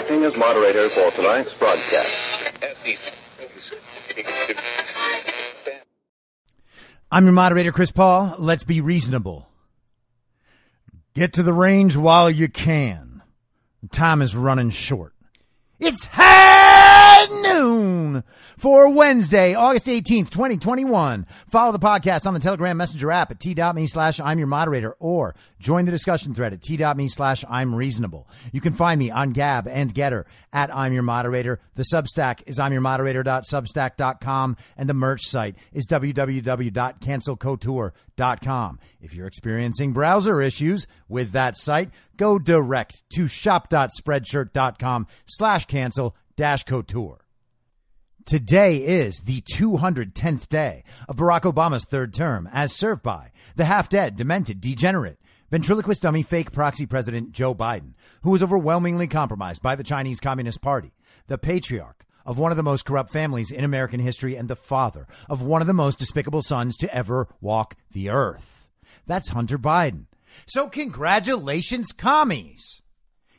Acting as moderator for tonight's broadcast. I'm your moderator, Chris Paul. Let's be reasonable. Get to the range while you can. Time is running short. It's high noon for Wednesday, August 18th, 2021. Follow the podcast on the Telegram Messenger app at t.me slash I'm your moderator or join the discussion thread at t.me slash I'm reasonable. You can find me on Gab and Gettr at I'm your moderator. The Substack is I'm your moderator.substack.com and the merch site is www.cancelcouture.com. If you're experiencing browser issues with that site, go direct to shop.spreadshirt.com slash cancel dash couture. Today is the 210th day of Barack Obama's third term, as served by the half dead, demented, degenerate, ventriloquist dummy fake proxy president Joe Biden, who was overwhelmingly compromised by the Chinese Communist Party, the patriarch of one of the most corrupt families in American history, and the father of one of the most despicable sons to ever walk the earth. That's Hunter Biden. So, congratulations, commies.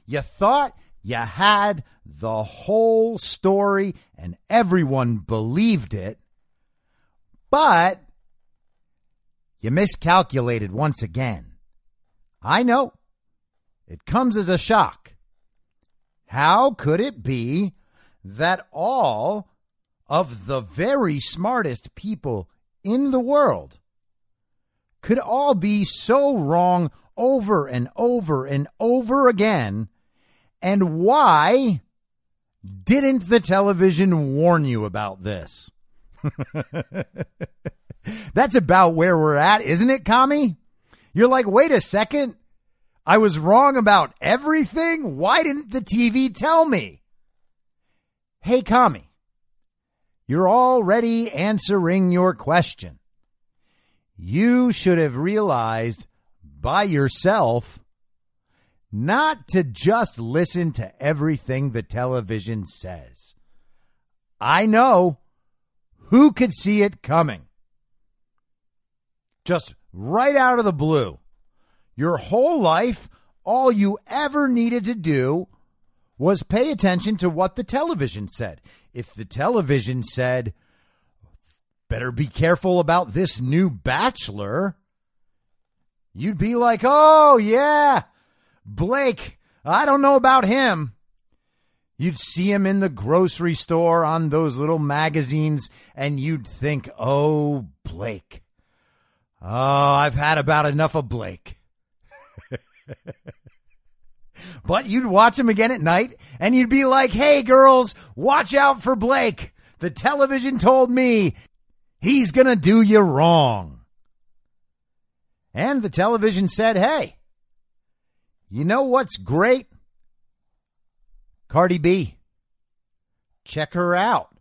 You thought you had the whole story and everyone believed it, but you miscalculated once again. I know. It comes as a shock. How could it be that all of the very smartest people in the world could all be so wrong over and over and over again? And why didn't the television warn you about this? That's about where we're at, isn't it, Kami? You're like, wait a second. I was wrong about everything. Why didn't the TV tell me? Hey, Kami, you're already answering your question. You should have realized by yourself not to just listen to everything the television says. I know who could see it coming. Just right out of the blue. Your whole life, all you ever needed to do was pay attention to what the television said. If the television said, better be careful about this new bachelor, you'd be like, oh, yeah, Blake, I don't know about him. You'd see him in the grocery store on those little magazines, and you'd think, oh, Blake. Oh, I've had about enough of Blake. but you'd watch him again at night, and you'd be like, hey, girls, watch out for Blake. The television told me he's going to do you wrong. And the television said, hey, you know what's great? Cardi B. Check her out.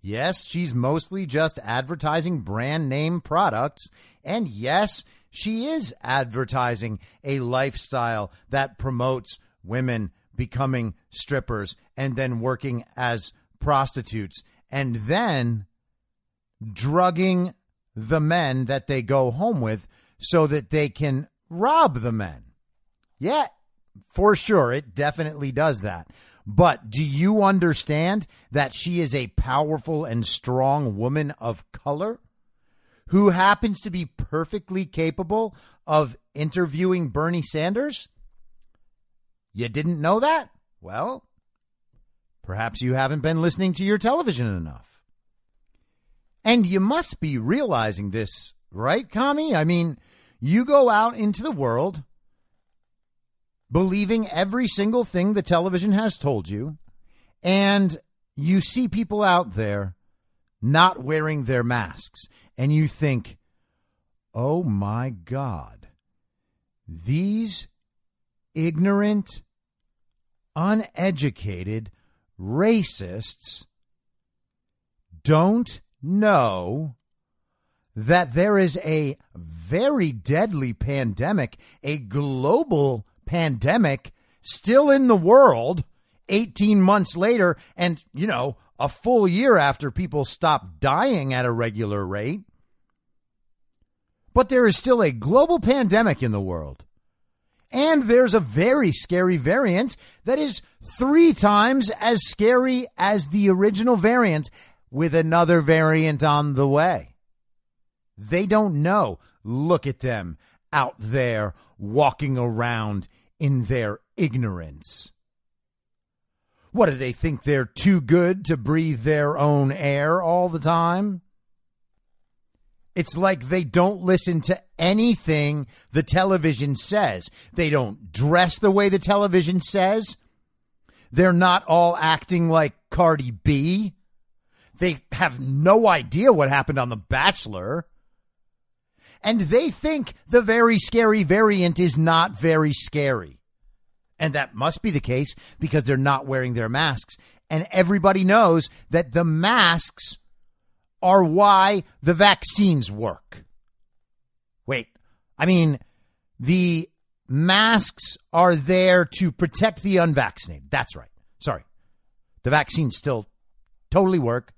Yes, she's mostly just advertising brand name products. And yes, she is advertising a lifestyle that promotes women becoming strippers and then working as prostitutes and then drugging the men that they go home with so that they can rob the men. Yeah, for sure. It definitely does that. But do you understand that she is a powerful and strong woman of color who happens to be perfectly capable of interviewing Bernie Sanders? You didn't know that? Well, perhaps you haven't been listening to your television enough. And you must be realizing this, right, Kami? I mean, you go out into the world believing every single thing the television has told you, and you see people out there not wearing their masks, and you think, oh my God, these ignorant, uneducated racists don't know that there is a very deadly pandemic, a global pandemic still in the world 18 months later and, you know, a full year after people stop dying at a regular rate. But there is still a global pandemic in the world. And there's a very scary variant that is three times as scary as the original variant with another variant on the way. They don't know. Look at them out there walking around in their ignorance. What do they think they're too good to breathe their own air all the time? It's like they don't listen to anything the television says. They don't dress the way the television says. They're not all acting like Cardi B. They have no idea what happened on The Bachelor. And they think the very scary variant is not very scary. And that must be the case because they're not wearing their masks. And everybody knows that the masks are why the vaccines work. Wait, I mean, the masks are there to protect the unvaccinated. That's right. Sorry. The vaccines still totally work,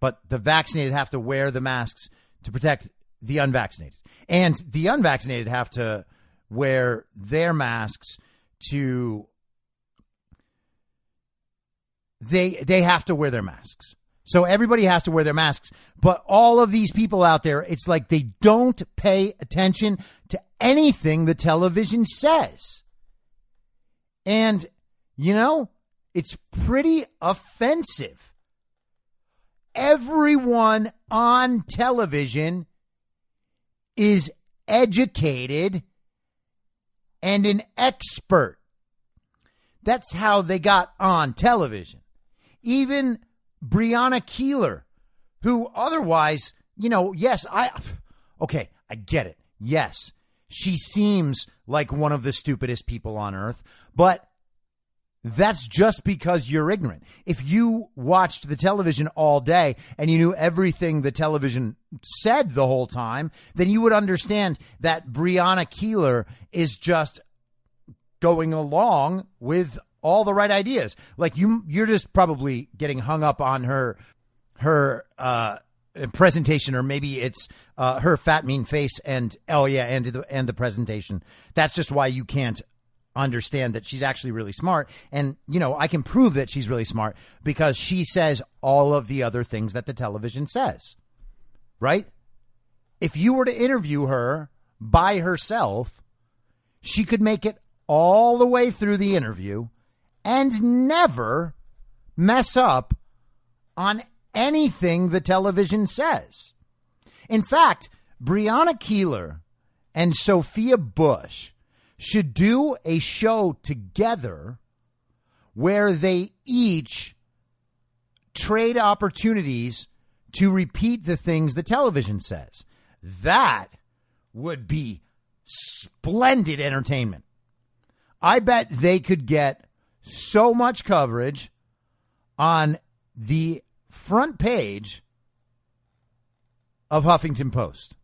but the vaccinated have to wear the masks to protect the unvaccinated. And the unvaccinated have to wear their masks to they they have to wear their masks so everybody has to wear their masks. But all of these people out there, it's like they don't pay attention to anything the television says. And, you know, it's pretty offensive. Everyone on television is educated and an expert. That's how they got on television. Even Brianna Keilar, who otherwise, you know, yes, I, okay, I get it. Yes, she seems like one of the stupidest people on earth, but that's just because you're ignorant. If you watched the television all day and you knew everything the television said the whole time, then you would understand that Brianna Keilar is just going along with all the right ideas. Like you, you're just probably getting hung up on her, her uh, presentation, or maybe it's uh, her fat mean face, and oh yeah, and the and the presentation. That's just why you can't understand that she's actually really smart. And you know, I can prove that she's really smart because she says all of the other things that the television says. Right? If you were to interview her by herself, she could make it all the way through the interview and never mess up on anything the television says. In fact, Brianna Keilar and Sophia Bush should do a show together where they each trade opportunities to repeat the things the television says. That would be splendid entertainment. I bet they could get so much coverage on the front page of Huffington Post.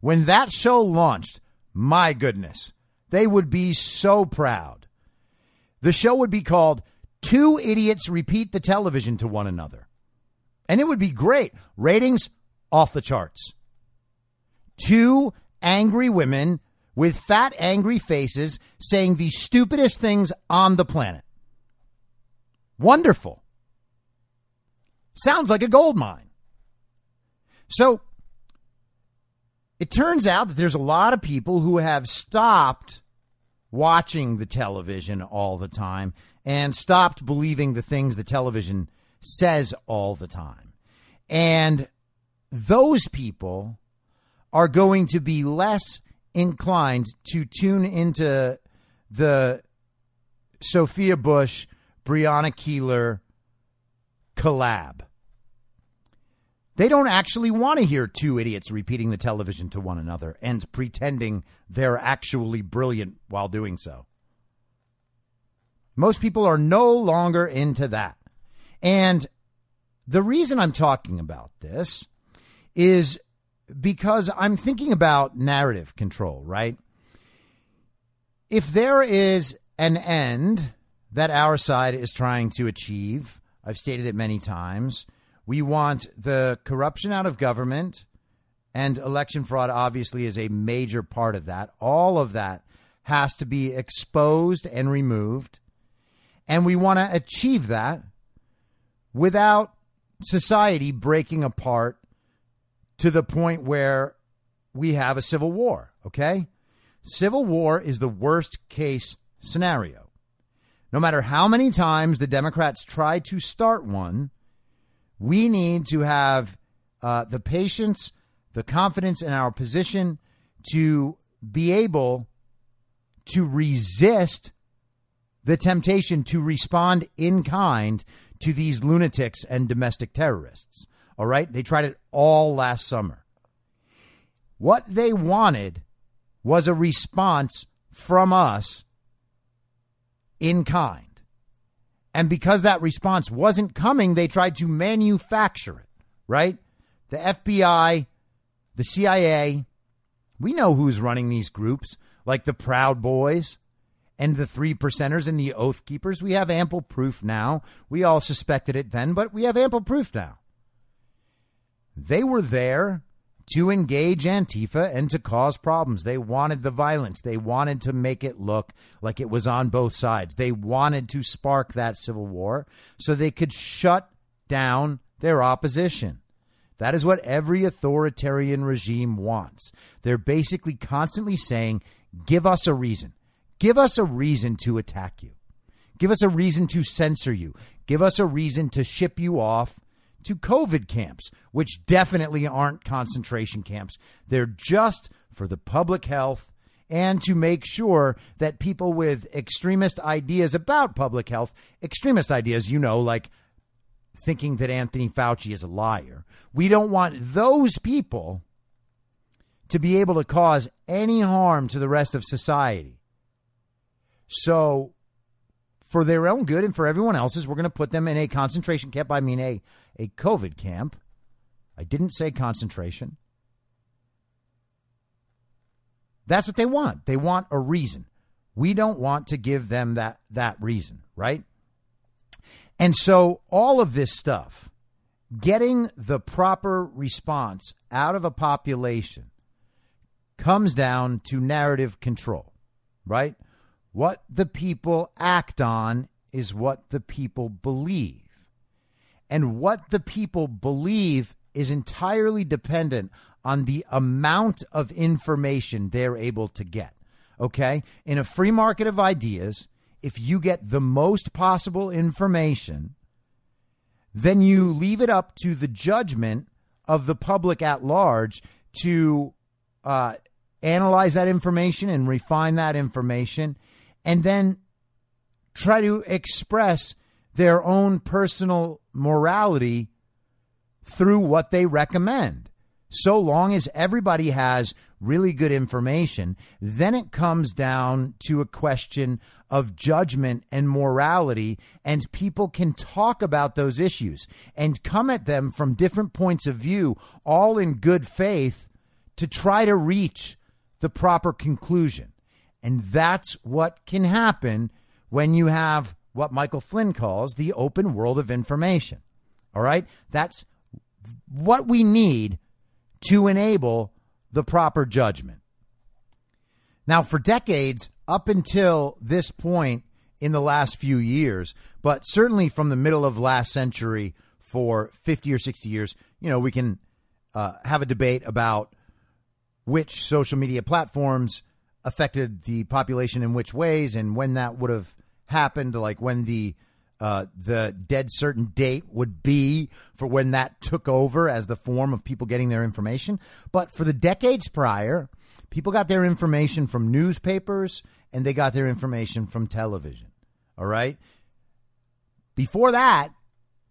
When that show launched, my goodness, they would be so proud. The show would be called Two Idiots Repeat the Television to One Another. And it would be great. Ratings off the charts. Two angry women with fat, angry faces saying the stupidest things on the planet. Wonderful. Sounds like a gold mine. So it turns out that there's a lot of people who have stopped watching the television all the time and stopped believing the things the television says all the time. And those people are going to be less inclined to tune into the Sophia Bush, Brianna Keilar collab. They don't actually want to hear two idiots repeating the television to one another and pretending they're actually brilliant while doing so. Most people are no longer into that. And the reason I'm talking about this is because I'm thinking about narrative control, right? If there is an end that our side is trying to achieve, I've stated it many times we want the corruption out of government, and election fraud obviously is a major part of that. All of that has to be exposed and removed. And we want to achieve that without society breaking apart to the point where we have a civil war, okay? Civil war is the worst case scenario. No matter how many times the Democrats try to start one, we need to have uh, the patience, the confidence in our position to be able to resist the temptation to respond in kind to these lunatics and domestic terrorists. All right? They tried it all last summer. What they wanted was a response from us in kind. And because that response wasn't coming, they tried to manufacture it, right? The FBI, the CIA, we know who's running these groups, like the Proud Boys and the Three Percenters and the Oath Keepers. We have ample proof now. We all suspected it then, but we have ample proof now. They were there to engage Antifa and to cause problems. They wanted the violence. They wanted to make it look like it was on both sides. They wanted to spark that civil war so they could shut down their opposition. That is what every authoritarian regime wants. They're basically constantly saying, give us a reason. Give us a reason to attack you. Give us a reason to censor you. Give us a reason to ship you off to COVID camps, which definitely aren't concentration camps. They're just for the public health and to make sure that people with extremist ideas about public health, extremist ideas, you know, like thinking that Anthony Fauci is a liar, we don't want those people to be able to cause any harm to the rest of society. So for their own good and for everyone else's, we're going to put them in a concentration camp. I mean, a, a COVID camp. I didn't say concentration. That's what they want. They want a reason. We don't want to give them that, that reason, right? And so, all of this stuff, getting the proper response out of a population comes down to narrative control, right? What the people act on is what the people believe. And what the people believe is entirely dependent on the amount of information they're able to get. Okay? In a free market of ideas, if you get the most possible information, then you leave it up to the judgment of the public at large to uh, analyze that information and refine that information and then try to express their own personal morality through what they recommend. so long as everybody has really good information, then it comes down to a question of judgment and morality, and people can talk about those issues and come at them from different points of view, all in good faith, to try to reach the proper conclusion. And that's what can happen when you have what Michael Flynn calls the open world of information. All right? That's what we need to enable the proper judgment. Now, for decades, up until this point in the last few years, but certainly from the middle of last century for 50 or 60 years, you know, we can uh, have a debate about which social media platforms affected the population in which ways and when that would have happened, like when the uh, the dead certain date would be for when that took over as the form of people getting their information. But for the decades prior, people got their information from newspapers and they got their information from television. All right. Before that,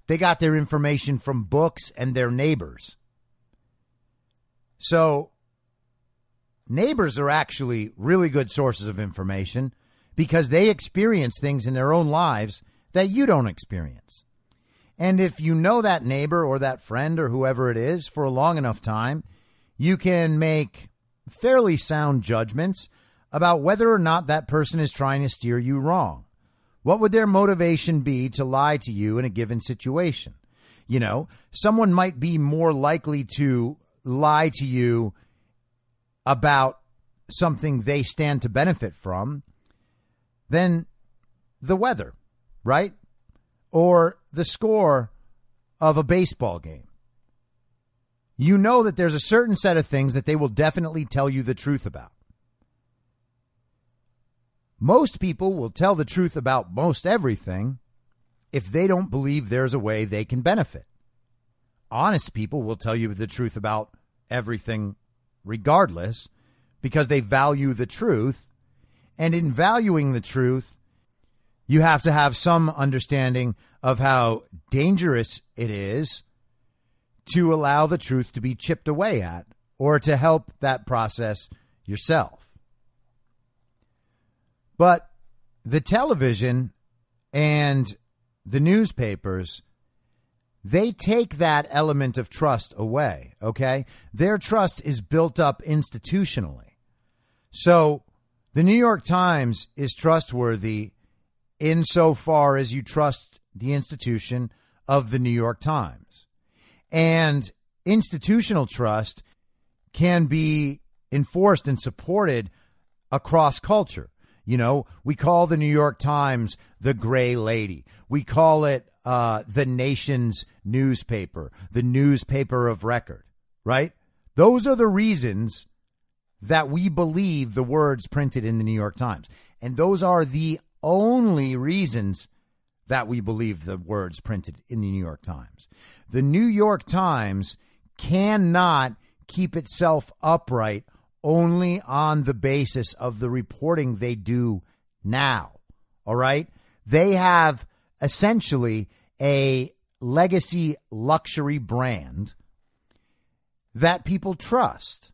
they got their information from books and their neighbors. So, neighbors are actually really good sources of information because they experience things in their own lives that you don't experience. And if you know that neighbor or that friend or whoever it is for a long enough time, you can make fairly sound judgments about whether or not that person is trying to steer you wrong. What would their motivation be to lie to you in a given situation? You know, someone might be more likely to lie to you about something they stand to benefit from than the weather right? Or the score of a baseball game. You know that there's a certain set of things that they will definitely tell you the truth about. Most people will tell the truth about most everything if they don't believe there's a way they can benefit. Honest people will tell you the truth about everything regardless because they value the truth. And in valuing the truth, you have to have some understanding of how dangerous it is to allow the truth to be chipped away at or to help that process yourself. But the television and the newspapers, they take that element of trust away, okay? Their trust is built up institutionally. So the New York Times is trustworthy insofar as you trust the institution of the New York Times. And institutional trust can be enforced and supported across culture. You know, we call the New York Times the gray lady. We call it uh, the nation's newspaper, the newspaper of record, right? Those are the reasons that we believe the words printed in the New York Times. And those are the only reasons that we believe the words printed in the New York Times. The New York Times cannot keep itself upright only on the basis of the reporting they do now. All right? They have essentially a legacy luxury brand that people trust.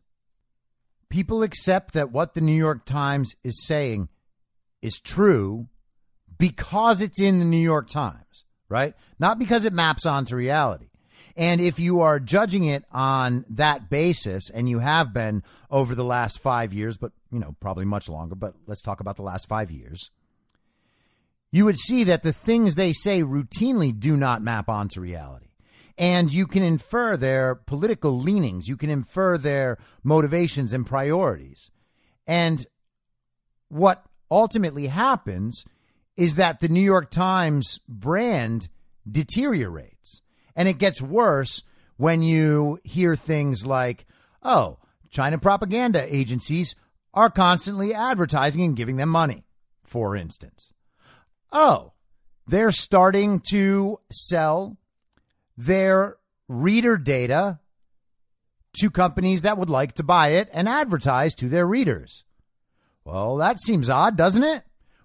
People accept that what the New York Times is saying is true because it's in the New York Times, right? Not because it maps onto reality. And if you are judging it on that basis, and you have been over the last five years, but, you know, probably much longer, but let's talk about the last five years, you would see that the things they say routinely do not map onto reality. And you can infer their political leanings, you can infer their motivations and priorities. And what ultimately happens is that the New York Times brand deteriorates. And it gets worse when you hear things like, oh, China propaganda agencies are constantly advertising and giving them money, for instance. Oh, they're starting to sell their reader data to companies that would like to buy it and advertise to their readers. Well, that seems odd, doesn't it?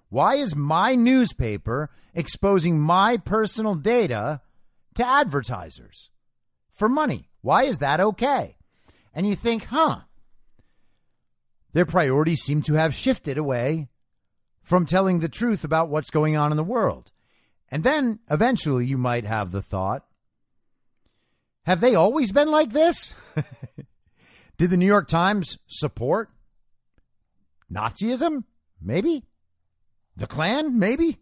Why is my newspaper exposing my personal data to advertisers for money? Why is that okay? And you think, huh, their priorities seem to have shifted away from telling the truth about what's going on in the world. And then eventually you might have the thought have they always been like this? Did the New York Times support Nazism? Maybe. The Klan? Maybe.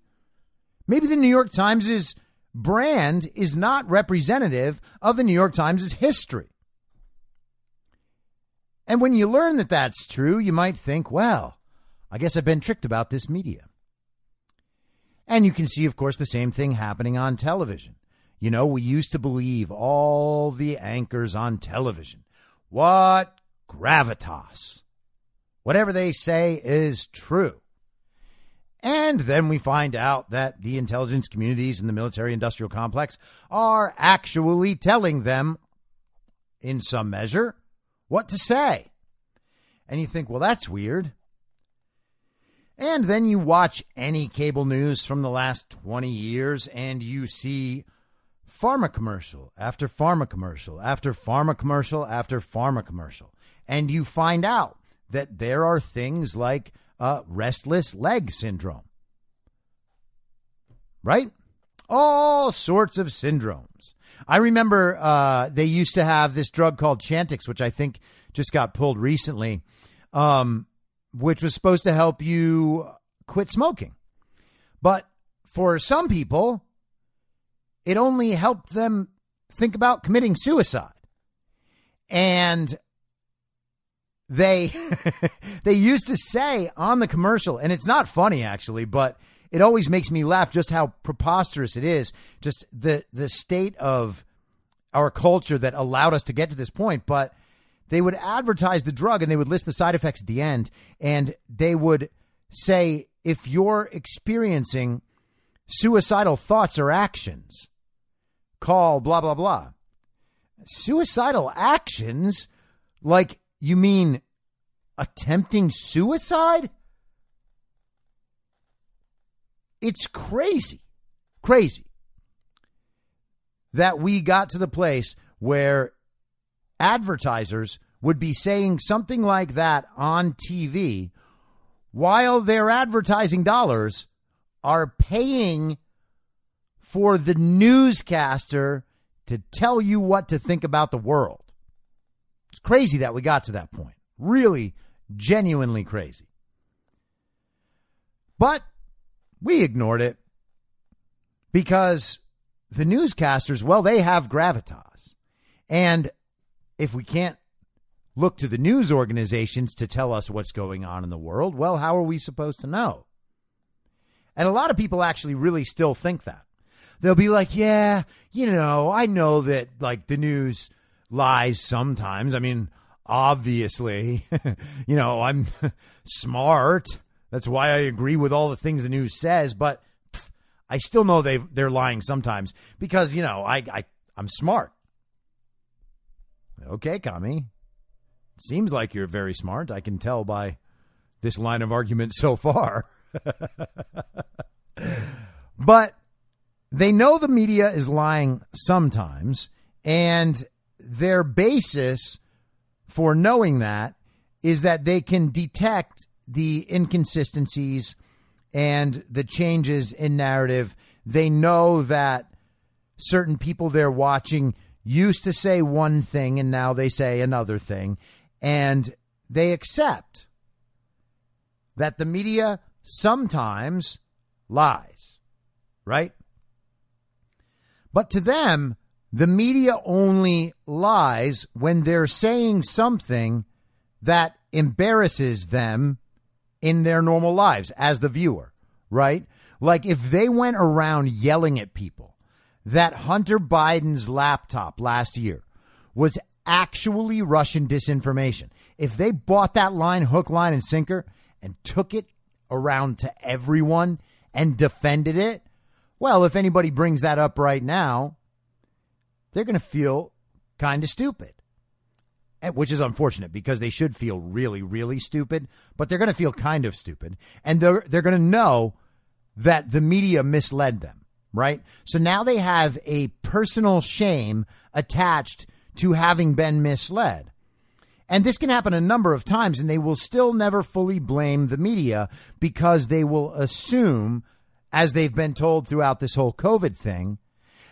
Maybe the New York Times' brand is not representative of the New York Times' history. And when you learn that that's true, you might think, well, I guess I've been tricked about this media. And you can see, of course, the same thing happening on television. You know, we used to believe all the anchors on television. What gravitas. Whatever they say is true. And then we find out that the intelligence communities in the military industrial complex are actually telling them, in some measure, what to say. And you think, well, that's weird. And then you watch any cable news from the last 20 years and you see pharma commercial after pharma commercial after pharma commercial after pharma commercial. And you find out that there are things like uh, restless leg syndrome. Right? All sorts of syndromes. I remember uh, they used to have this drug called Chantix, which I think just got pulled recently, um, which was supposed to help you quit smoking. But for some people, it only helped them think about committing suicide. And they they used to say on the commercial and it's not funny actually but it always makes me laugh just how preposterous it is just the the state of our culture that allowed us to get to this point. But they would advertise the drug and they would list the side effects at the end. And they would say if you're experiencing suicidal thoughts or actions call blah blah blah. Suicidal actions? Like you mean attempting suicide? It's crazy, crazy that we got to the place where advertisers would be saying something like that on TV while their advertising dollars are paying for the newscaster to tell you what to think about the world. It's crazy that we got to that point. Really, genuinely crazy. But we ignored it because the newscasters, well, they have gravitas. And if we can't look to the news organizations to tell us what's going on in the world, well, how are we supposed to know? And a lot of people actually really still think that. They'll be like, yeah, you know, I know that like the news lies sometimes. I mean, obviously, you know, I'm smart. That's why I agree with all the things the news says, but pff, I still know they they're lying sometimes because, you know, I, I I'm smart. Okay, Kami. Seems like you're very smart. I can tell by this line of argument so far. but they know the media is lying sometimes, and their basis for knowing that is that they can detect the inconsistencies and the changes in narrative. They know that certain people they're watching used to say one thing and now they say another thing. And they accept that the media sometimes lies, right? But to them, the media only lies when they're saying something that embarrasses them in their normal lives as the viewer, right? Like if they went around yelling at people that Hunter Biden's laptop last year was actually Russian disinformation, if they bought that line, hook, line, and sinker and took it around to everyone and defended it, well, if anybody brings that up right now, they're going to feel kind of stupid. Which is unfortunate because they should feel really, really stupid, but they're going to feel kind of stupid. And they're, they're going to know that the media misled them, right? So now they have a personal shame attached to having been misled. And this can happen a number of times, and they will still never fully blame the media because they will assume, as they've been told throughout this whole COVID thing,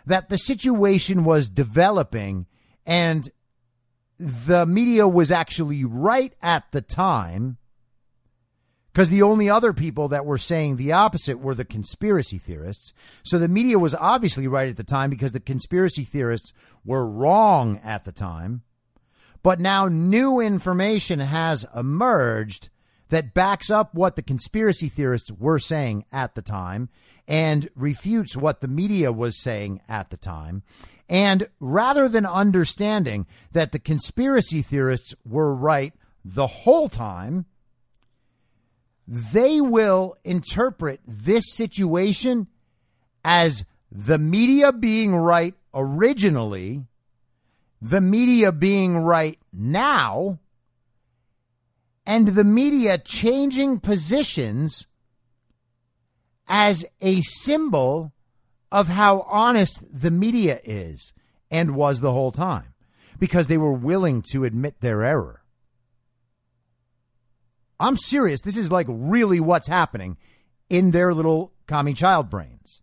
that the situation was developing and the media was actually right at the time because the only other people that were saying the opposite were the conspiracy theorists. So the media was obviously right at the time because the conspiracy theorists were wrong at the time. But now new information has emerged that backs up what the conspiracy theorists were saying at the time and refutes what the media was saying at the time. And rather than understanding that the conspiracy theorists were right the whole time, they will interpret this situation as the media being right originally, the media being right now, and the media changing positions as a symbol of how honest the media is and was the whole time because they were willing to admit their error. I'm serious. This is like really what's happening in their little commie child brains.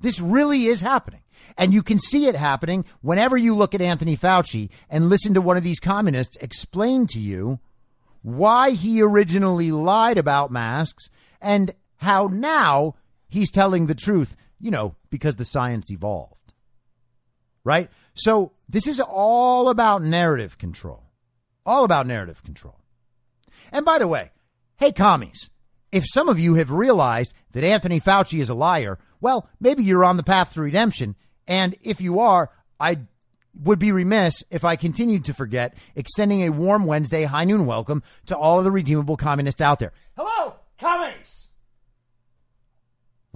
This really is happening. And you can see it happening whenever you look at Anthony Fauci and listen to one of these communists explain to you why he originally lied about masks and how now he's telling the truth, you know, because the science evolved. Right? So this is all about narrative control. All about narrative control. And by the way, hey, commies, if some of you have realized that Anthony Fauci is a liar, well, maybe you're on the path to redemption. And if you are, I would be remiss if I continued to forget extending a warm Wednesday high noon welcome to all of the redeemable communists out there. Hello, commies!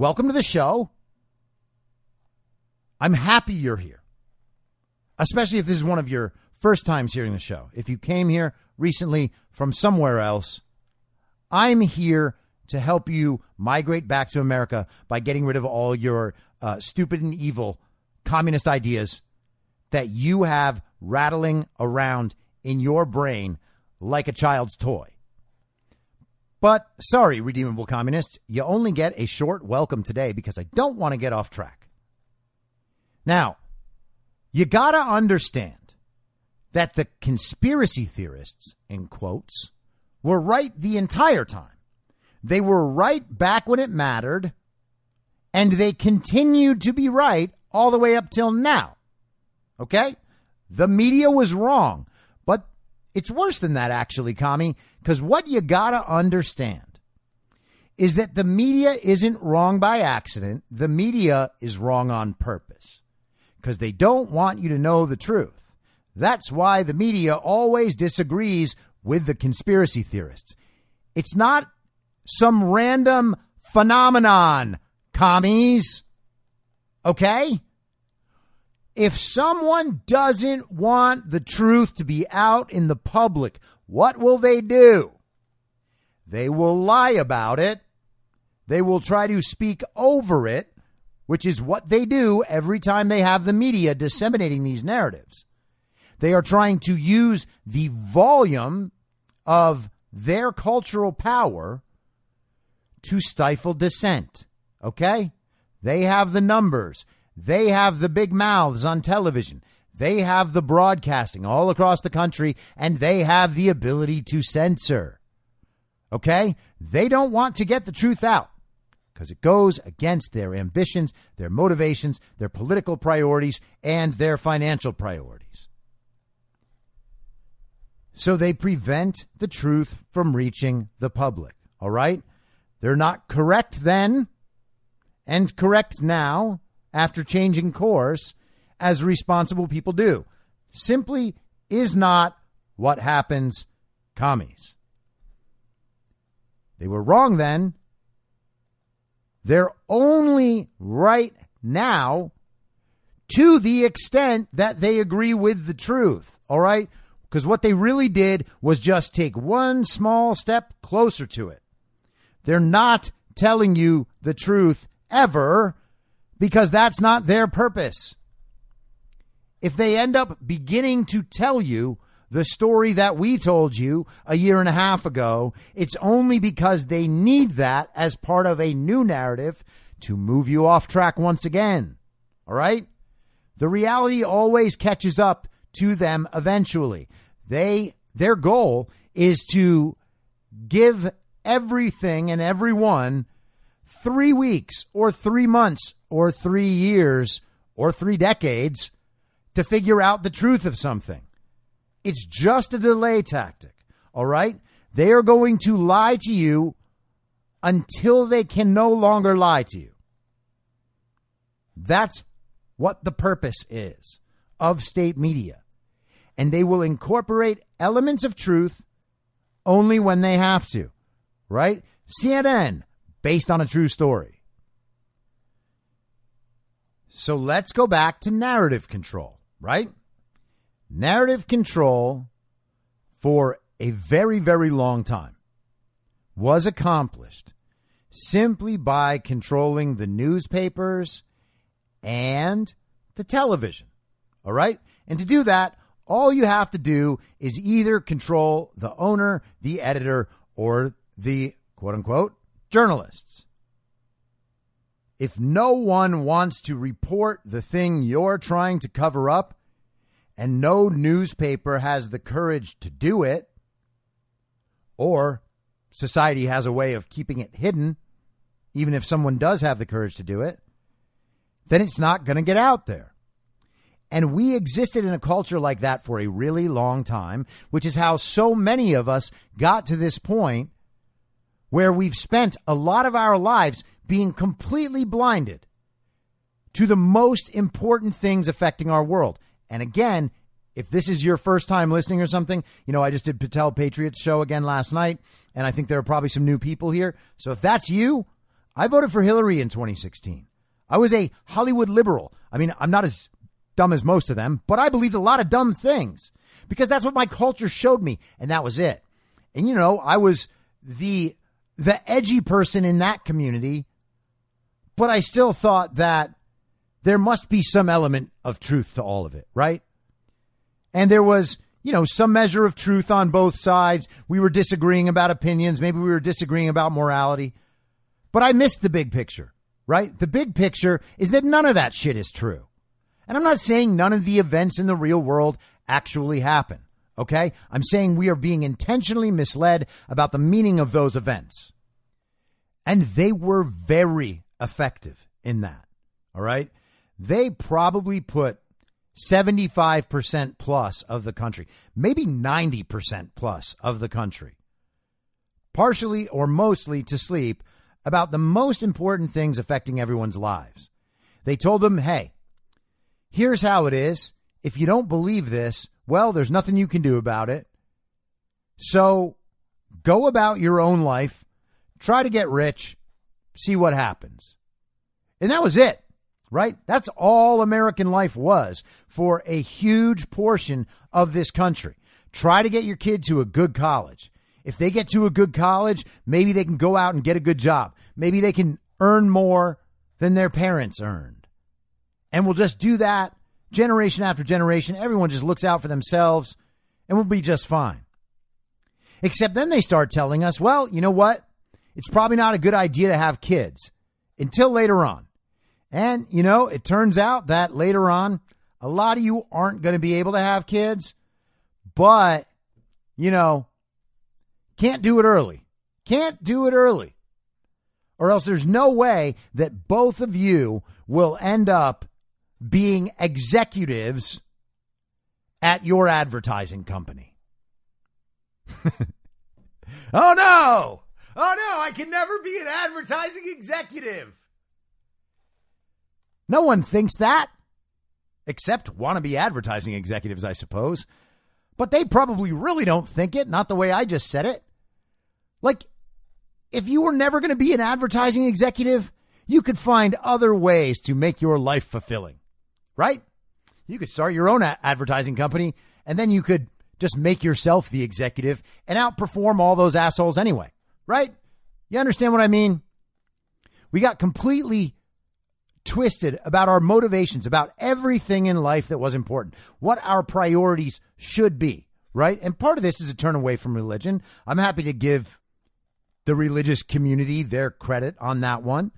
Welcome to the show. I'm happy you're here, especially if this is one of your first times hearing the show. If you came here recently from somewhere else, I'm here to help you migrate back to America by getting rid of all your uh, stupid and evil communist ideas that you have rattling around in your brain like a child's toy. But sorry, redeemable communists, you only get a short welcome today because I don't want to get off track. Now, you got to understand that the conspiracy theorists, in quotes, were right the entire time. They were right back when it mattered, and they continued to be right all the way up till now. Okay? The media was wrong, but it's worse than that, actually, Kami, because what you got to understand is that the media isn't wrong by accident. The media is wrong on purpose because they don't want you to know the truth. That's why the media always disagrees with the conspiracy theorists. It's not some random phenomenon, commies. Okay? If someone doesn't want the truth to be out in the public, what will they do? They will lie about it. They will try to speak over it, which is what they do every time they have the media disseminating these narratives. They are trying to use the volume of their cultural power to stifle dissent. Okay? They have the numbers. They have the big mouths on television. They have the broadcasting all across the country, and they have the ability to censor. Okay? They don't want to get the truth out because it goes against their ambitions, their motivations, their political priorities, and their financial priorities. So they prevent the truth from reaching the public. All right? They're not correct then and correct now after changing course as responsible people do. Simply is not what happens, commies. They were wrong then. They're only right now to the extent that they agree with the truth. All right? Because what they really did was just take one small step closer to it. They're not telling you the truth ever because that's not their purpose. If they end up beginning to tell you the story that we told you a year and a half ago, it's only because they need that as part of a new narrative to move you off track once again. All right? The reality always catches up to them eventually. They their goal is to give everything and everyone 3 weeks or 3 months or 3 years or 3 decades to figure out the truth of something. It's just a delay tactic. All right? They are going to lie to you until they can no longer lie to you. That's what the purpose is of state media. And they will incorporate elements of truth only when they have to, right? CNN, based on a true story. So let's go back to narrative control, right? Narrative control for a very, very long time was accomplished simply by controlling the newspapers and the television. All right? And to do that, all you have to do is either control the owner, the editor, or the quote unquote journalists. If no one wants to report the thing you're trying to cover up, and no newspaper has the courage to do it, or society has a way of keeping it hidden, even if someone does have the courage to do it, then it's not going to get out there. And we existed in a culture like that for a really long time, which is how so many of us got to this point where we've spent a lot of our lives being completely blinded to the most important things affecting our world. And again, if this is your first time listening or something, you know, I just did Patel Patriot's show again last night, and I think there are probably some new people here. So if that's you, I voted for Hillary in 2016. I was a Hollywood liberal. I mean, I'm not as dumb as most of them, but I believed a lot of dumb things because that's what my culture showed me, and that was it. And you know, I was the the edgy person in that community, but I still thought that there must be some element of truth to all of it, right? And there was, you know, some measure of truth on both sides. We were disagreeing about opinions, maybe we were disagreeing about morality. But I missed the big picture, right? The big picture is that none of that shit is true. And I'm not saying none of the events in the real world actually happen. Okay? I'm saying we are being intentionally misled about the meaning of those events. And they were very effective in that. All right? They probably put 75% plus of the country, maybe 90% plus of the country, partially or mostly to sleep about the most important things affecting everyone's lives. They told them, hey, here's how it is. If you don't believe this, well, there's nothing you can do about it. So go about your own life, try to get rich, see what happens. And that was it, right? That's all American life was for a huge portion of this country. Try to get your kid to a good college. If they get to a good college, maybe they can go out and get a good job. Maybe they can earn more than their parents earned. And we'll just do that generation after generation. Everyone just looks out for themselves and we'll be just fine. Except then they start telling us, well, you know what? It's probably not a good idea to have kids until later on. And, you know, it turns out that later on, a lot of you aren't going to be able to have kids, but, you know, can't do it early. Can't do it early. Or else there's no way that both of you will end up being executives at your advertising company. oh no! Oh no, I can never be an advertising executive. No one thinks that, except wannabe advertising executives, I suppose. But they probably really don't think it, not the way I just said it. Like, if you were never going to be an advertising executive, you could find other ways to make your life fulfilling, right? You could start your own advertising company and then you could just make yourself the executive and outperform all those assholes anyway right? You understand what I mean? We got completely twisted about our motivations, about everything in life that was important, what our priorities should be, right? And part of this is a turn away from religion. I'm happy to give the religious community their credit on that one.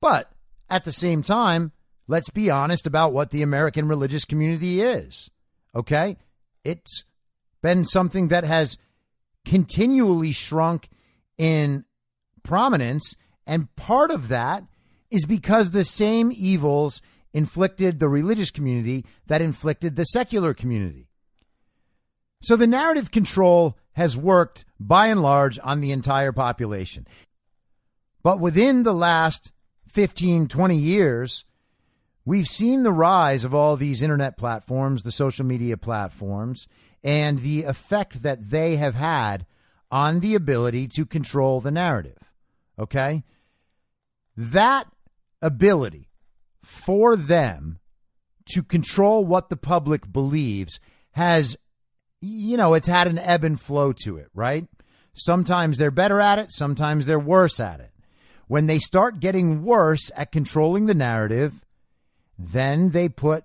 But at the same time, let's be honest about what the American religious community is. Okay? It's been something that has continually shrunk in prominence. And part of that is because the same evils inflicted the religious community that inflicted the secular community. So the narrative control has worked by and large on the entire population. But within the last 15, 20 years, we've seen the rise of all these internet platforms, the social media platforms, and the effect that they have had on the ability to control the narrative. Okay? That ability for them to control what the public believes has, you know, it's had an ebb and flow to it, right? Sometimes they're better at it, sometimes they're worse at it. When they start getting worse at controlling the narrative, then they put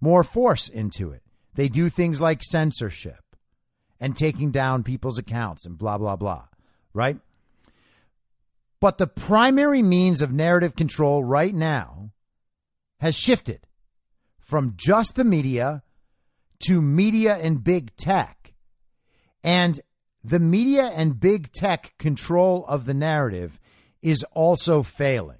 more force into it. They do things like censorship and taking down people's accounts and blah, blah, blah, right? But the primary means of narrative control right now has shifted from just the media to media and big tech. And the media and big tech control of the narrative is also failing.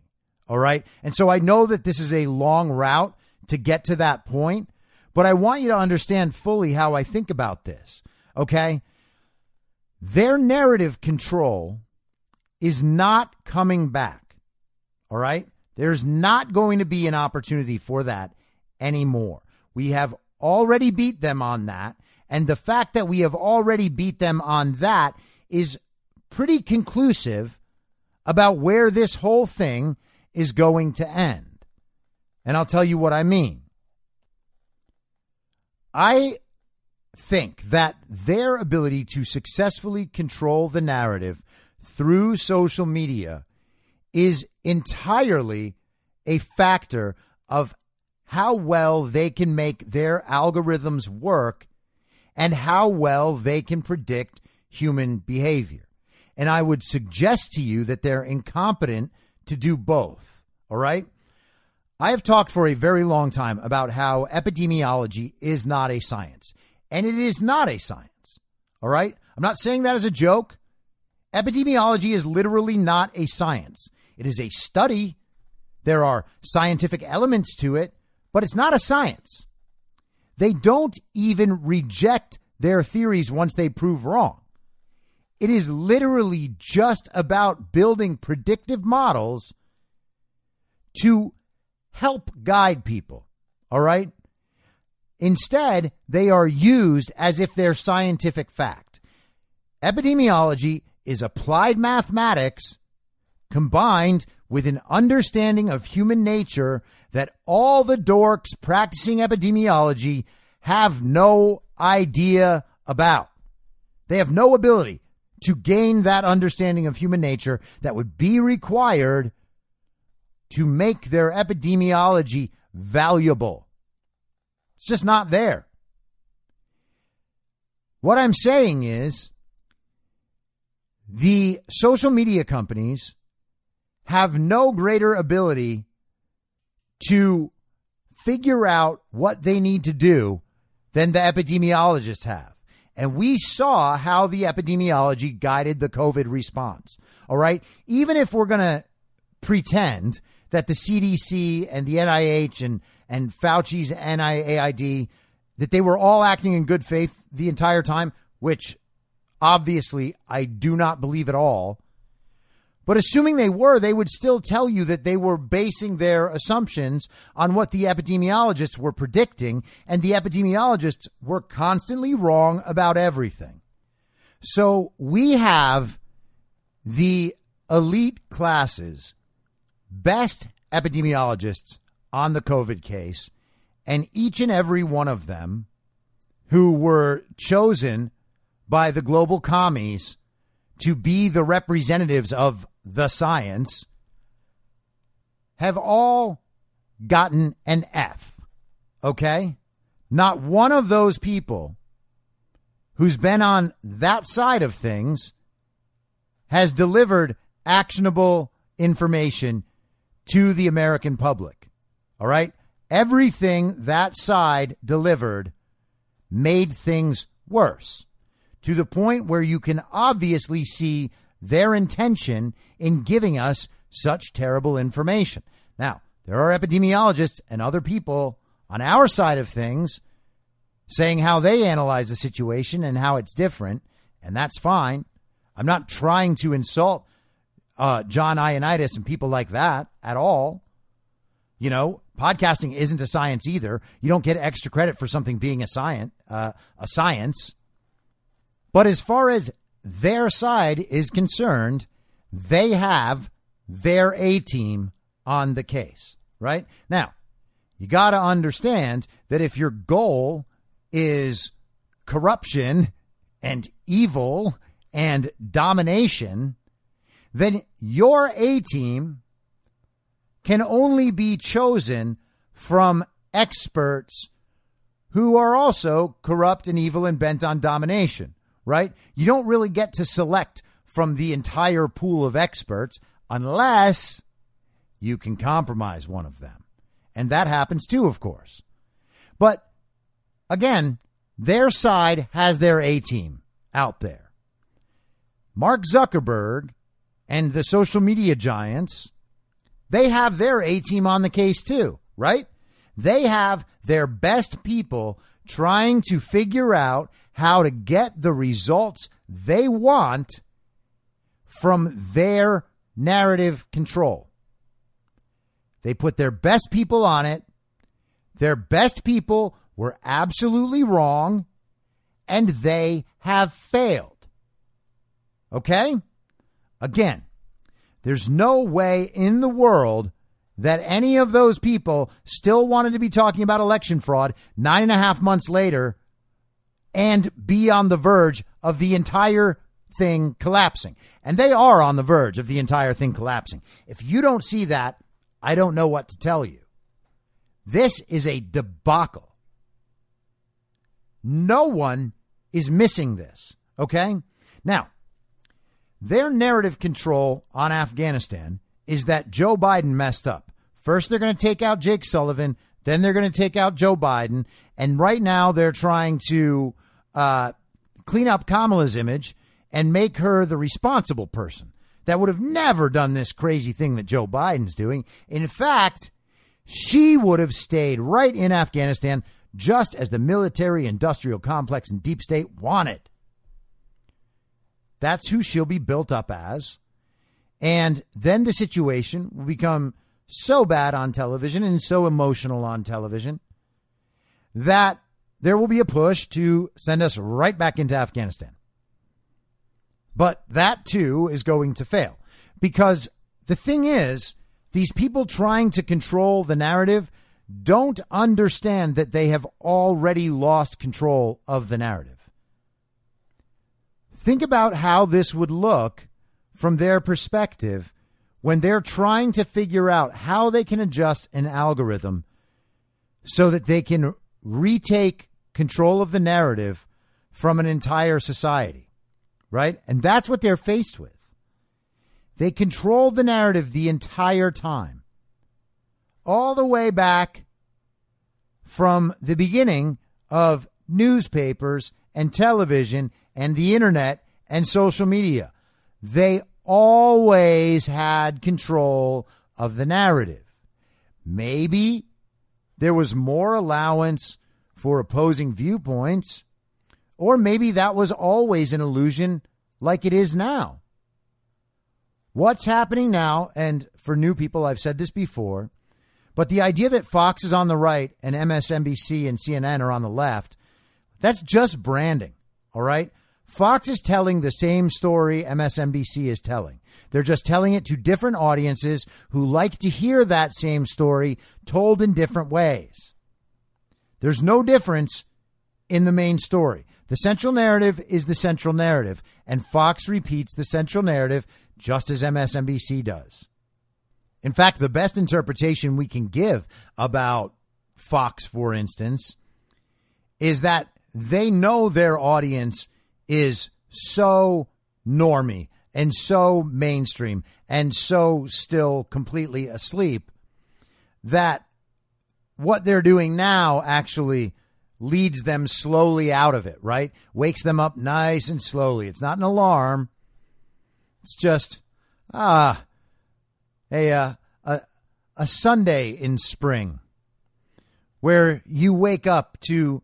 All right. And so I know that this is a long route to get to that point, but I want you to understand fully how I think about this. Okay. Their narrative control is not coming back. All right. There's not going to be an opportunity for that anymore. We have already beat them on that. And the fact that we have already beat them on that is pretty conclusive about where this whole thing is going to end. And I'll tell you what I mean. I think that their ability to successfully control the narrative through social media is entirely a factor of how well they can make their algorithms work and how well they can predict human behavior. And I would suggest to you that they're incompetent to do both. All right. I have talked for a very long time about how epidemiology is not a science, and it is not a science. All right. I'm not saying that as a joke. Epidemiology is literally not a science. It is a study. There are scientific elements to it, but it's not a science. They don't even reject their theories once they prove wrong. It is literally just about building predictive models to help guide people. All right? Instead, they are used as if they're scientific fact. Epidemiology is applied mathematics combined with an understanding of human nature that all the dorks practicing epidemiology have no idea about. They have no ability to gain that understanding of human nature that would be required to make their epidemiology valuable. It's just not there. What I'm saying is the social media companies have no greater ability to figure out what they need to do than the epidemiologists have. And we saw how the epidemiology guided the COVID response. All right. Even if we're going to pretend that the CDC and the NIH and, and Fauci's NIAID, that they were all acting in good faith the entire time, which obviously I do not believe at all. But assuming they were, they would still tell you that they were basing their assumptions on what the epidemiologists were predicting, and the epidemiologists were constantly wrong about everything. So we have the elite classes, best epidemiologists on the COVID case, and each and every one of them who were chosen by the global commies to be the representatives of the science have all gotten an F. Okay? Not one of those people who's been on that side of things, has delivered actionable information to the American public. All right? Everything that side delivered made things worse to the point where you can obviously see their intention in giving us such terrible information. Now, there are epidemiologists and other people on our side of things saying how they analyze the situation and how it's different, and that's fine. I'm not trying to insult uh, John Ioannidis and people like that at all. You know, podcasting isn't a science either. You don't get extra credit for something being a science, uh, a science. But as far as their side is concerned, they have their A team on the case, right? Now, you got to understand that if your goal is corruption and evil and domination, then your A team can only be chosen from experts who are also corrupt and evil and bent on domination, right? You don't really get to select from the entire pool of experts unless you can compromise one of them. And that happens too, of course. But again, their side has their A team out there. Mark Zuckerberg and the social media giants, they have their A team on the case too, right? They have their best people trying to figure out how to get the results they want from their narrative control. They put their best people on it. Their best people were absolutely wrong, and they have failed. Okay? Again, there's no way in the world that any of those people still wanted to be talking about election fraud nine and a half months later and be on the verge of the entire thing collapsing. And they are on the verge of the entire thing collapsing. If you don't see that, I don't know what to tell you. This is a debacle. No one is missing this. Okay? Now, their narrative control on Afghanistan is that Joe Biden messed up. First, they're going to take out Jake Sullivan. Then they're going to take out Joe Biden. And right now, they're trying to uh, clean up Kamala's image and make her the responsible person that would have never done this crazy thing that Joe Biden's doing. In fact, she would have stayed right in Afghanistan just as the military industrial complex and deep state wanted. That's who she'll be built up as. And then the situation will become so bad on television and so emotional on television that there will be a push to send us right back into Afghanistan. But that too is going to fail because the thing is, these people trying to control the narrative don't understand that they have already lost control of the narrative. Think about how this would look from their perspective when they're trying to figure out how they can adjust an algorithm so that they can retake control of the narrative from an entire society right? And that's what they're faced with. They control the narrative the entire time, all the way back from the beginning of newspapers and television and the internet and social media. They always had control of the narrative. Maybe there was more allowance for opposing viewpoints or maybe that was always an illusion like it is now. What's happening now, and for new people, I've said this before, but the idea that Fox is on the right and MSNBC and CNN are on the left, that's just branding, all right? Fox is telling the same story MSNBC is telling. They're just telling it to different audiences who like to hear that same story told in different ways. There's no difference in the main story. The central narrative is the central narrative, and Fox repeats the central narrative just as MSNBC does. In fact, the best interpretation we can give about Fox, for instance, is that they know their audience is so normy and so mainstream and so still completely asleep that what they're doing now actually leads them slowly out of it, right? Wakes them up nice and slowly. It's not an alarm. It's just, ah, a, uh, a, a Sunday in spring where you wake up to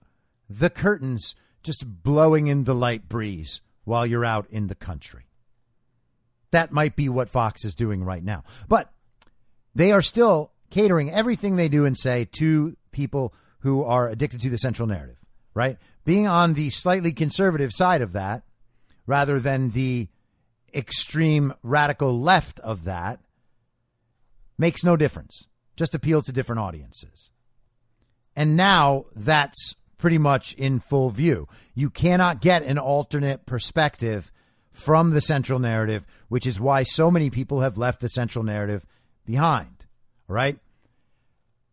the curtains just blowing in the light breeze while you're out in the country. That might be what Fox is doing right now. But they are still catering everything they do and say to people who are addicted to the central narrative, right? Being on the slightly conservative side of that rather than the extreme radical left of that makes no difference, just appeals to different audiences. And now that's pretty much in full view. You cannot get an alternate perspective from the central narrative, which is why so many people have left the central narrative behind. Right?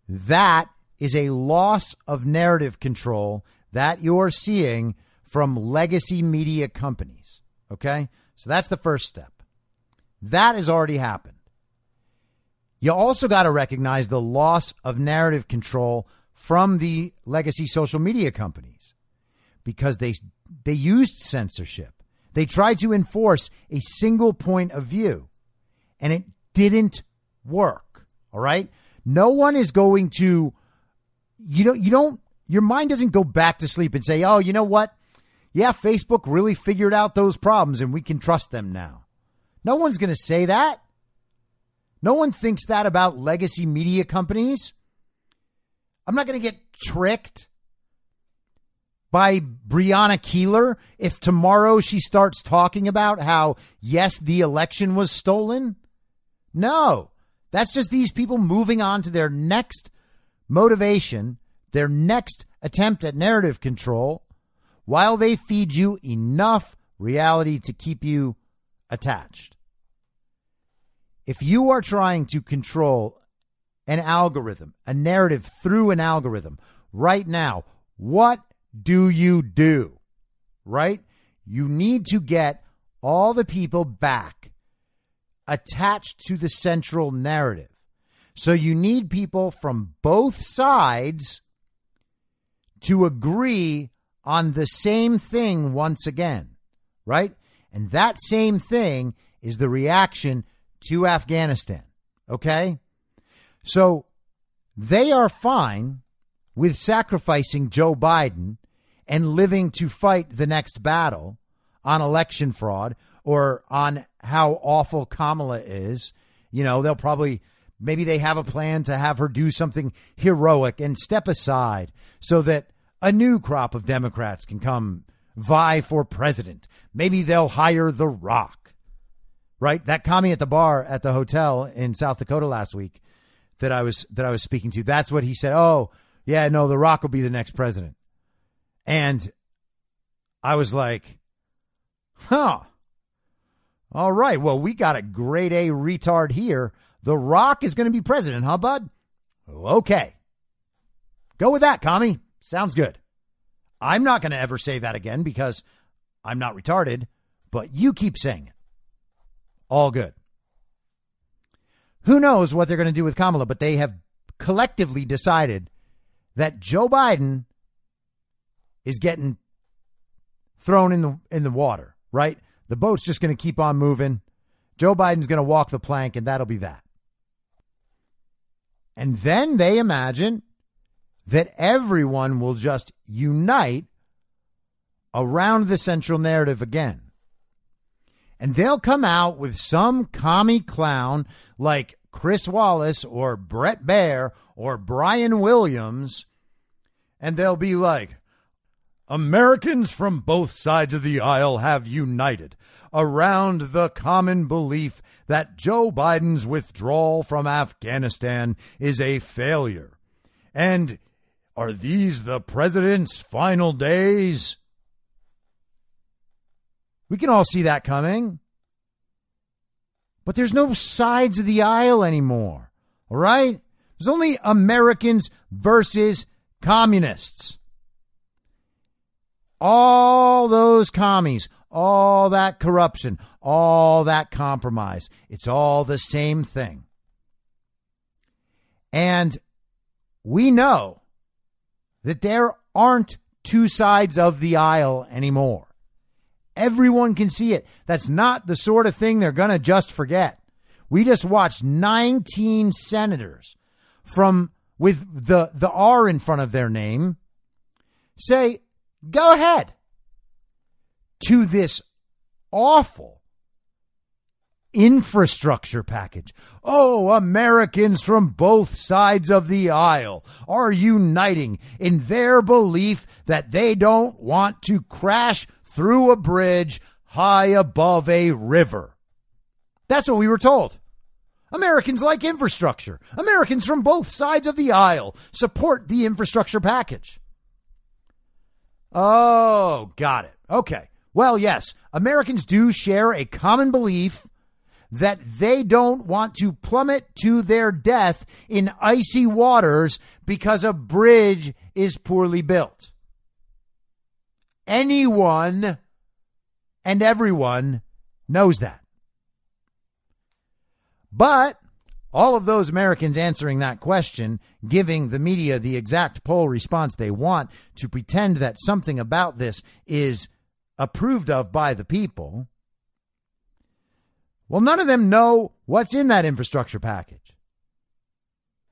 That is a loss of narrative control that you're seeing from legacy media companies. Okay? So that's the first step. That has already happened. You also got to recognize the loss of narrative control from the legacy social media companies because they they used censorship. They tried to enforce a single point of view and it didn't work. All right? No one is going to you don't you don't your mind doesn't go back to sleep and say, "Oh, you know what? Yeah, Facebook really figured out those problems and we can trust them now." No one's going to say that. No one thinks that about legacy media companies. I'm not going to get tricked by Brianna Keilar if tomorrow she starts talking about how, yes, the election was stolen. No, that's just these people moving on to their next motivation, their next attempt at narrative control, while they feed you enough reality to keep you attached. If you are trying to control an algorithm, a narrative through an algorithm right now, what do you do? Right? You need to get all the people back attached to the central narrative. So you need people from both sides to agree on the same thing once again, right? And that same thing is the reaction to Afghanistan, okay? So they are fine with sacrificing Joe Biden and living to fight the next battle on election fraud or on how awful Kamala is. You know, they'll probably maybe they have a plan to have her do something heroic and step aside so that a new crop of Democrats can come vie for president. Maybe they'll hire The Rock. Right? That commie at the bar at the hotel in South Dakota last week that I was that I was speaking to. That's what he said. Oh, yeah, no, The Rock will be the next president. And I was like, huh. All right. Well, we got a grade A retard here. The Rock is going to be president, huh, bud? Okay. Go with that, commie. Sounds good. I'm not going to ever say that again because I'm not retarded, but you keep saying it. All good. Who knows what they're going to do with Kamala, but they have collectively decided that Joe Biden is getting thrown in the in the water, right? The boat's just going to keep on moving. Joe Biden's going to walk the plank and that'll be that. And then they imagine that everyone will just unite around the central narrative again. And they'll come out with some commie clown like Chris Wallace or Bret Baier or Brian Williams, and they'll be like, Americans from both sides of the aisle have united around the common belief that Joe Biden's withdrawal from Afghanistan is a failure. And are these the president's final days? We can all see that coming. But there's no sides of the aisle anymore. All right? There's only Americans versus communists. all those commies, all that corruption, all that compromise. It's all the same thing. And we know that there aren't two sides of the aisle anymore. Everyone can see it. That's not the sort of thing they're going to just forget. We just watched 19 senators from with the the R in front of their name say, "Go ahead." To this awful infrastructure package. Oh, Americans from both sides of the aisle are uniting in their belief that they don't want to crash through a bridge high above a river. That's what we were told. Americans like infrastructure. Americans from both sides of the aisle support the infrastructure package. Oh, got it. Okay. Well, yes, Americans do share a common belief that they don't want to plummet to their death in icy waters because a bridge is poorly built. Anyone and everyone knows that. But all of those Americans answering that question, giving the media the exact poll response they want to pretend that something about this is approved of by the people, well, none of them know what's in that infrastructure package.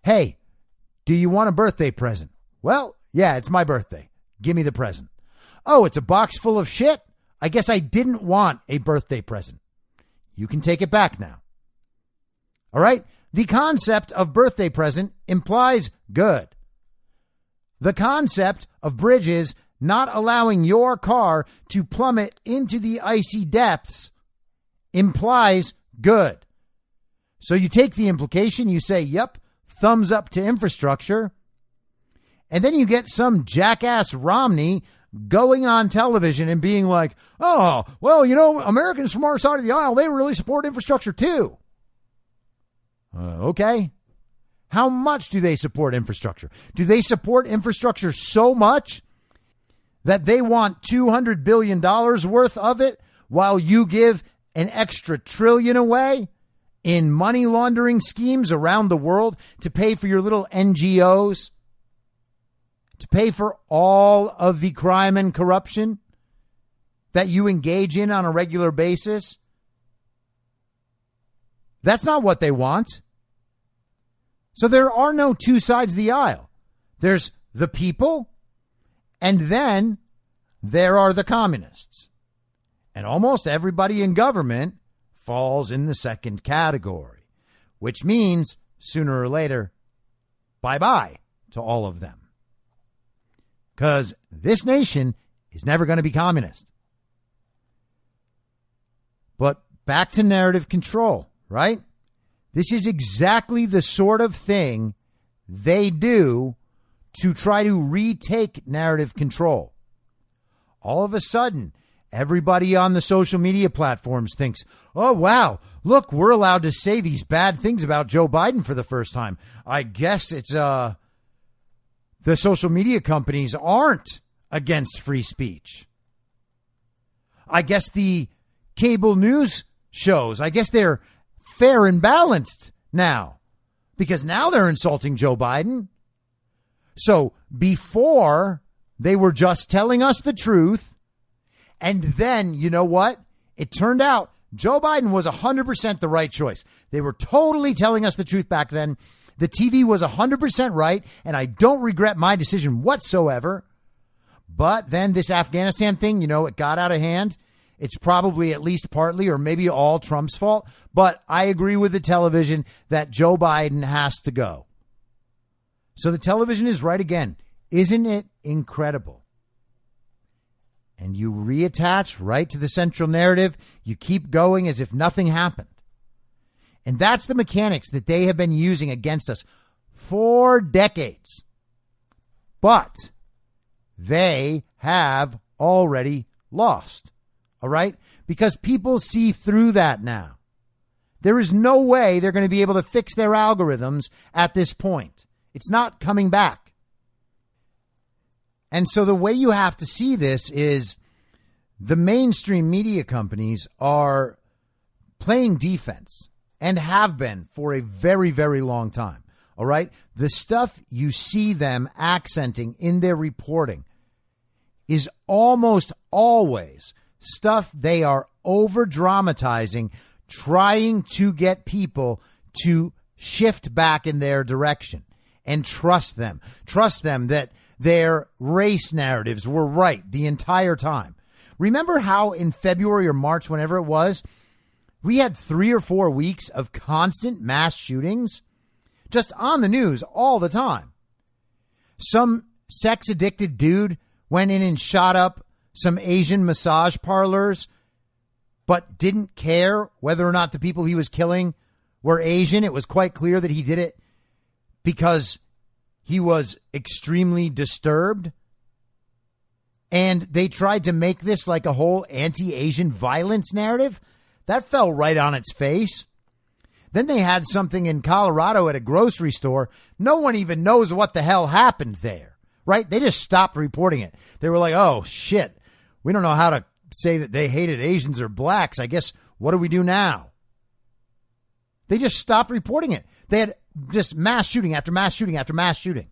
Hey, do you want a birthday present? Well, yeah, it's my birthday. Give me the present. Oh, it's a box full of shit? I guess I didn't want a birthday present. You can take it back now. All right? The concept of birthday present implies good. The concept of bridges not allowing your car to plummet into the icy depths implies good. So you take the implication, you say, yep, thumbs up to infrastructure. And then you get some jackass Romney going on television and being like, oh, well, you know, Americans from our side of the aisle, they really support infrastructure too. Uh, okay. How much do they support infrastructure? Do they support infrastructure so much that they want $200 billion worth of it while you give an extra trillion away in money laundering schemes around the world to pay for your little NGOs, to pay for all of the crime and corruption that you engage in on a regular basis. That's not what they want. So there are no two sides of the aisle. There's the people, and then there are the communists. And almost everybody in government falls in the second category, which means sooner or later, bye bye to all of them. Because this nation is never going to be communist. But back to narrative control, right? This is exactly the sort of thing they do to try to retake narrative control. All of a sudden, everybody on the social media platforms thinks, oh, wow, look, we're allowed to say these bad things about Joe Biden for the first time. I guess it's, uh, the social media companies aren't against free speech. I guess the cable news shows, I guess they're fair and balanced now because now they're insulting Joe Biden. So before they were just telling us the truth. And then, you know what? It turned out Joe Biden was 100% the right choice. They were totally telling us the truth back then. The TV was 100% right, and I don't regret my decision whatsoever. But then this Afghanistan thing, you know, it got out of hand. It's probably at least partly or maybe all Trump's fault. But I agree with the television that Joe Biden has to go. So the television is right again. Isn't it incredible? And you reattach right to the central narrative. You keep going as if nothing happened. And that's the mechanics that they have been using against us for decades. But they have already lost. All right? Because people see through that now. There is no way they're going to be able to fix their algorithms at this point. It's not coming back. And so the way you have to see this is the mainstream media companies are playing defense and have been for a very, very long time. All right. The stuff you see them accenting in their reporting is almost always stuff they are over dramatizing, trying to get people to shift back in their direction and trust them. Trust them that their race narratives were right the entire time. Remember how in February or March, whenever it was, we had three or four weeks of constant mass shootings just on the news all the time. Some sex addicted dude went in and shot up some Asian massage parlors, but didn't care whether or not the people he was killing were Asian. It was quite clear that he did it because he was extremely disturbed. And they tried to make this like a whole anti Asian violence narrative. That fell right on its face. Then they had something in Colorado at a grocery store. No one even knows what the hell happened there, right? They just stopped reporting it. They were like, oh, shit. We don't know how to say that they hated Asians or blacks. I guess what do we do now? They just stopped reporting it. They had just mass shooting after mass shooting after mass shooting.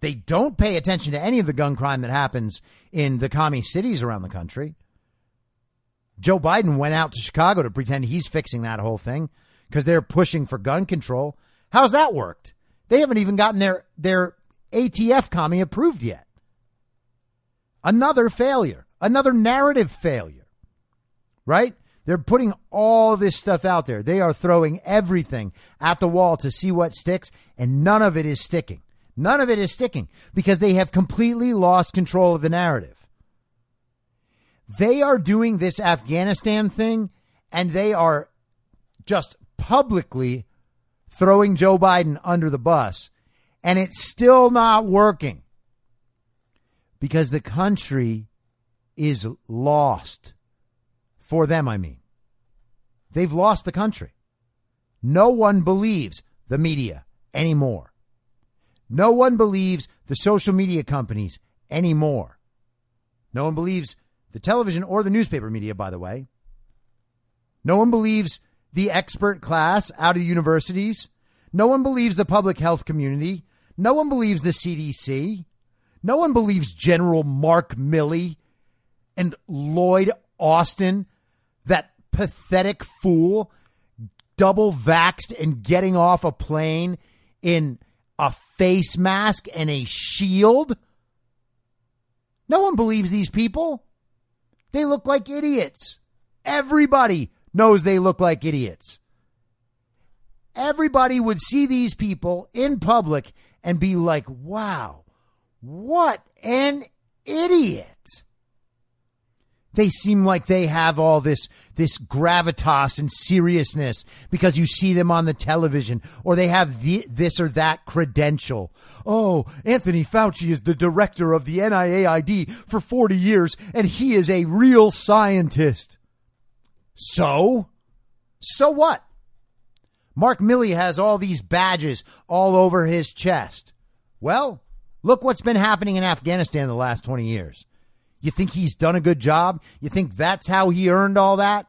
They don't pay attention to any of the gun crime that happens in the commie cities around the country. Joe Biden went out to Chicago to pretend he's fixing that whole thing because they're pushing for gun control. How's that worked? They haven't even gotten their their ATF commie approved yet. Another failure, another narrative failure. Right? They're putting all this stuff out there. They are throwing everything at the wall to see what sticks, and none of it is sticking. None of it is sticking because they have completely lost control of the narrative. They are doing this Afghanistan thing and they are just publicly throwing Joe Biden under the bus, and it's still not working because the country is lost. For them, I mean. They've lost the country. No one believes the media anymore. No one believes the social media companies anymore. No one believes the television or the newspaper media, by the way. No one believes the expert class out of universities. No one believes the public health community. No one believes the CDC. No one believes General Mark Milley and Lloyd Austin, that pathetic fool, double vaxxed and getting off a plane in a face mask and a shield. No one believes these people. They look like idiots. Everybody knows they look like idiots. Everybody would see these people in public and be like, wow, what an idiot. They seem like they have all this this gravitas and seriousness because you see them on the television or they have the, this or that credential. Oh, Anthony Fauci is the director of the NIAID for 40 years and he is a real scientist. So? So what? Mark Milley has all these badges all over his chest. Well, look what's been happening in Afghanistan the last 20 years. You think he's done a good job? You think that's how he earned all that?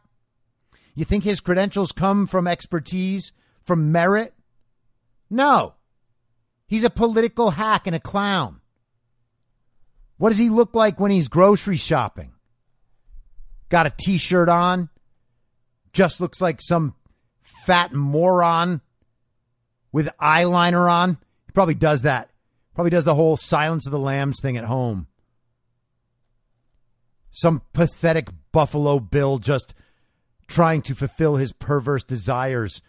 You think his credentials come from expertise, from merit? No. He's a political hack and a clown. What does he look like when he's grocery shopping? Got a t shirt on? Just looks like some fat moron with eyeliner on. He probably does that. Probably does the whole Silence of the Lambs thing at home. Some pathetic Buffalo Bill just trying to fulfill his perverse desires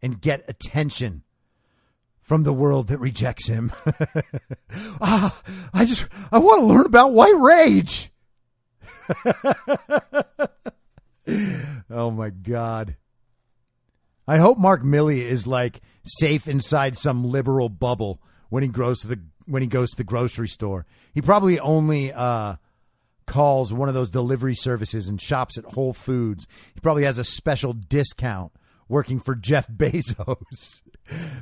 and get attention from the world that rejects him. ah, I just I want to learn about white rage. oh my god. I hope Mark Milley is like safe inside some liberal bubble when he goes to the when he goes to the grocery store. He probably only uh, calls one of those delivery services and shops at Whole Foods. He probably has a special discount working for Jeff Bezos.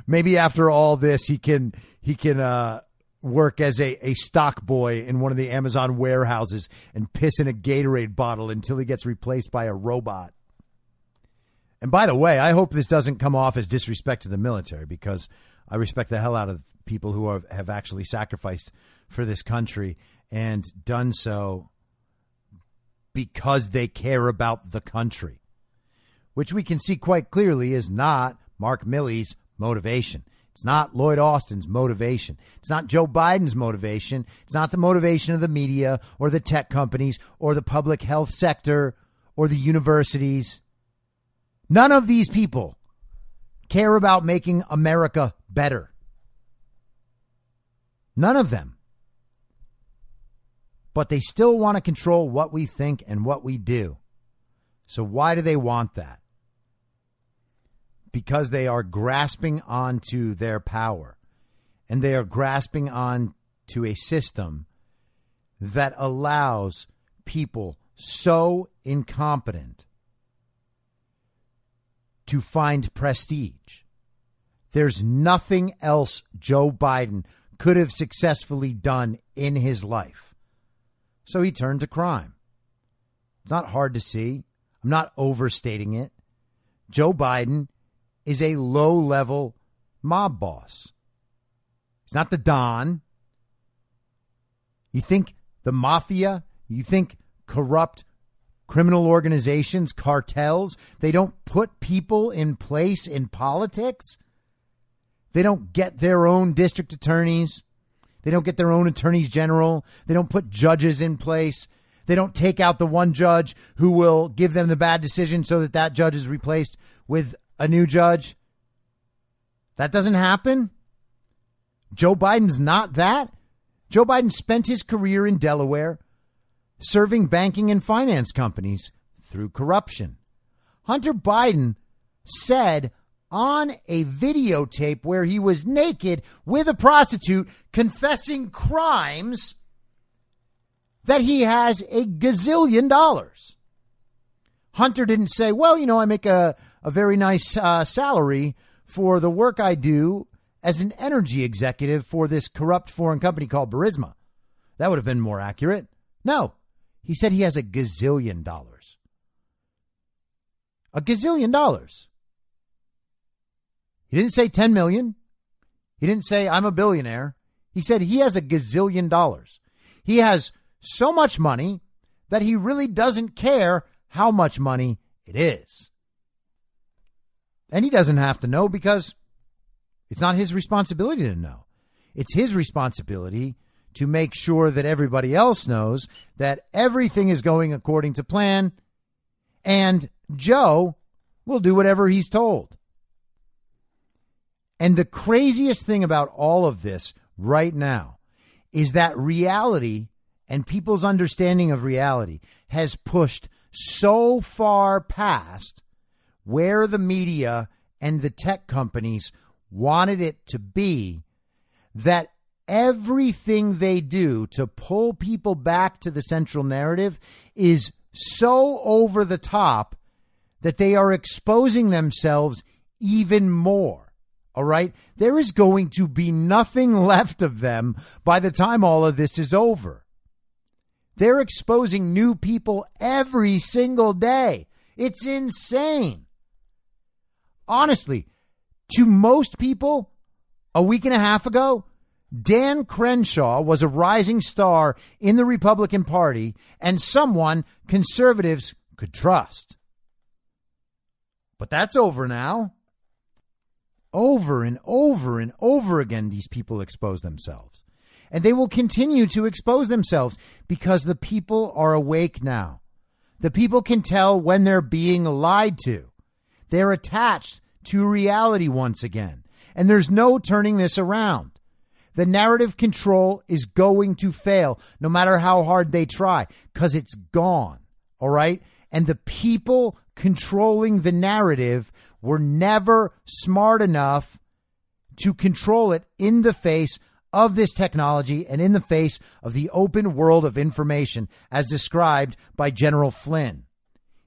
Maybe after all this, he can he can uh, work as a, a stock boy in one of the Amazon warehouses and piss in a Gatorade bottle until he gets replaced by a robot. And by the way, I hope this doesn't come off as disrespect to the military because I respect the hell out of people who are, have actually sacrificed for this country and done so because they care about the country, which we can see quite clearly is not Mark Milley's motivation. It's not Lloyd Austin's motivation. It's not Joe Biden's motivation. It's not the motivation of the media or the tech companies or the public health sector or the universities. None of these people care about making America better. None of them. But they still want to control what we think and what we do. So, why do they want that? because they are grasping onto their power and they are grasping on to a system that allows people so incompetent to find prestige. There's nothing else Joe Biden could have successfully done in his life. So he turned to crime. It's not hard to see. I'm not overstating it. Joe Biden is a low level mob boss. He's not the Don. You think the mafia, you think corrupt criminal organizations, cartels, they don't put people in place in politics? They don't get their own district attorneys. They don't get their own attorneys general. They don't put judges in place. They don't take out the one judge who will give them the bad decision so that that judge is replaced with a new judge. That doesn't happen. Joe Biden's not that. Joe Biden spent his career in Delaware serving banking and finance companies through corruption. Hunter Biden said on a videotape where he was naked with a prostitute confessing crimes that he has a gazillion dollars. Hunter didn't say, well, you know, I make a, a very nice uh, salary for the work I do as an energy executive for this corrupt foreign company called Burisma. That would have been more accurate. No, he said he has a gazillion dollars. A gazillion dollars. He didn't say 10 million. He didn't say I'm a billionaire. He said he has a gazillion dollars. He has so much money that he really doesn't care how much money it is. And he doesn't have to know because it's not his responsibility to know. It's his responsibility to make sure that everybody else knows that everything is going according to plan and Joe will do whatever he's told. And the craziest thing about all of this right now is that reality and people's understanding of reality has pushed so far past where the media and the tech companies wanted it to be that everything they do to pull people back to the central narrative is so over the top that they are exposing themselves even more. All right. There is going to be nothing left of them by the time all of this is over. They're exposing new people every single day. It's insane honestly, to most people, a week and a half ago, Dan Crenshaw was a rising star in the Republican Party and someone conservatives could trust. But that's over now. Over and over and over again, these people expose themselves. And they will continue to expose themselves because the people are awake now. The people can tell when they're being lied to. They're attached to reality once again. And there's no turning this around. The narrative control is going to fail no matter how hard they try because it's gone. All right. And the people controlling the narrative were never smart enough to control it in the face of this technology and in the face of the open world of information as described by General Flynn.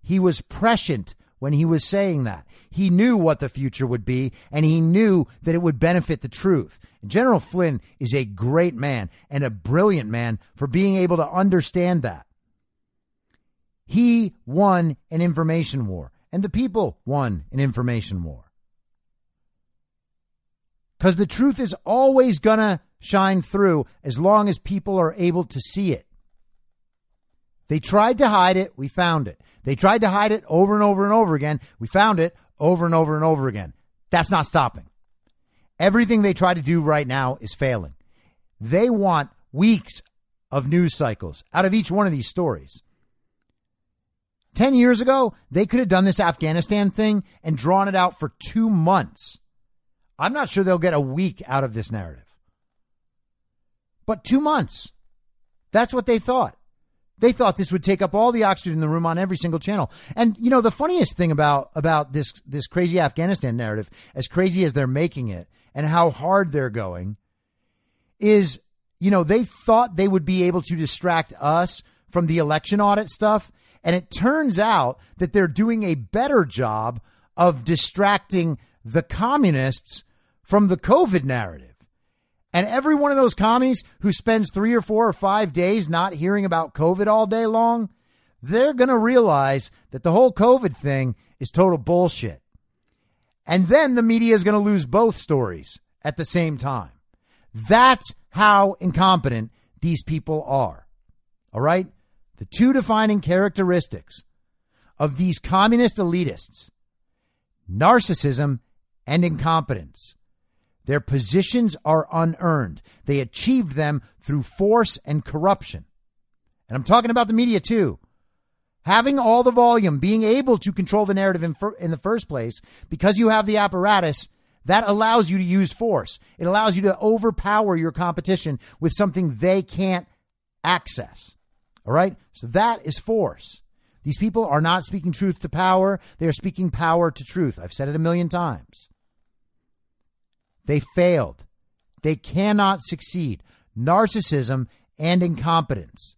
He was prescient when he was saying that. He knew what the future would be, and he knew that it would benefit the truth. General Flynn is a great man and a brilliant man for being able to understand that. He won an information war, and the people won an information war. Because the truth is always going to shine through as long as people are able to see it. They tried to hide it. We found it. They tried to hide it over and over and over again. We found it over and over and over again. That's not stopping. Everything they try to do right now is failing. They want weeks of news cycles out of each one of these stories. 10 years ago, they could have done this Afghanistan thing and drawn it out for two months. I'm not sure they'll get a week out of this narrative. But two months. That's what they thought. They thought this would take up all the oxygen in the room on every single channel. And you know, the funniest thing about about this this crazy Afghanistan narrative, as crazy as they're making it and how hard they're going, is you know, they thought they would be able to distract us from the election audit stuff. And it turns out that they're doing a better job of distracting the communists from the COVID narrative. And every one of those commies who spends three or four or five days not hearing about COVID all day long, they're going to realize that the whole COVID thing is total bullshit. And then the media is going to lose both stories at the same time. That's how incompetent these people are. All right? The two defining characteristics of these communist elitists narcissism and incompetence. Their positions are unearned. They achieved them through force and corruption. And I'm talking about the media too. Having all the volume, being able to control the narrative in, in the first place, because you have the apparatus, that allows you to use force. It allows you to overpower your competition with something they can't access. All right? So that is force. These people are not speaking truth to power, they are speaking power to truth. I've said it a million times. They failed. They cannot succeed. Narcissism and incompetence.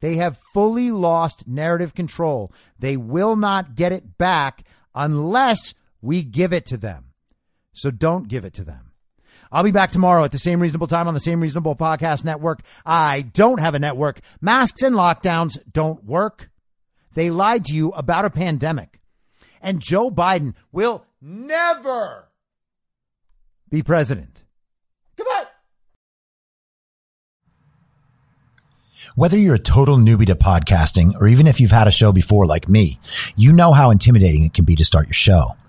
They have fully lost narrative control. They will not get it back unless we give it to them. So don't give it to them. I'll be back tomorrow at the same reasonable time on the same reasonable podcast network. I don't have a network. Masks and lockdowns don't work. They lied to you about a pandemic. And Joe Biden will never be president. Come on. Whether you're a total newbie to podcasting or even if you've had a show before like me, you know how intimidating it can be to start your show.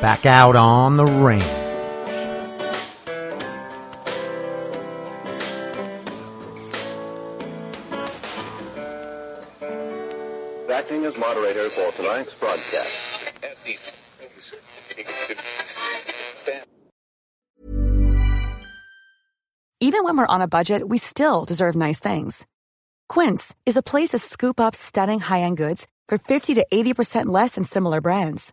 Back out on the range. Acting as moderator for tonight's broadcast. Even when we're on a budget, we still deserve nice things. Quince is a place to scoop up stunning high end goods for 50 to 80% less than similar brands.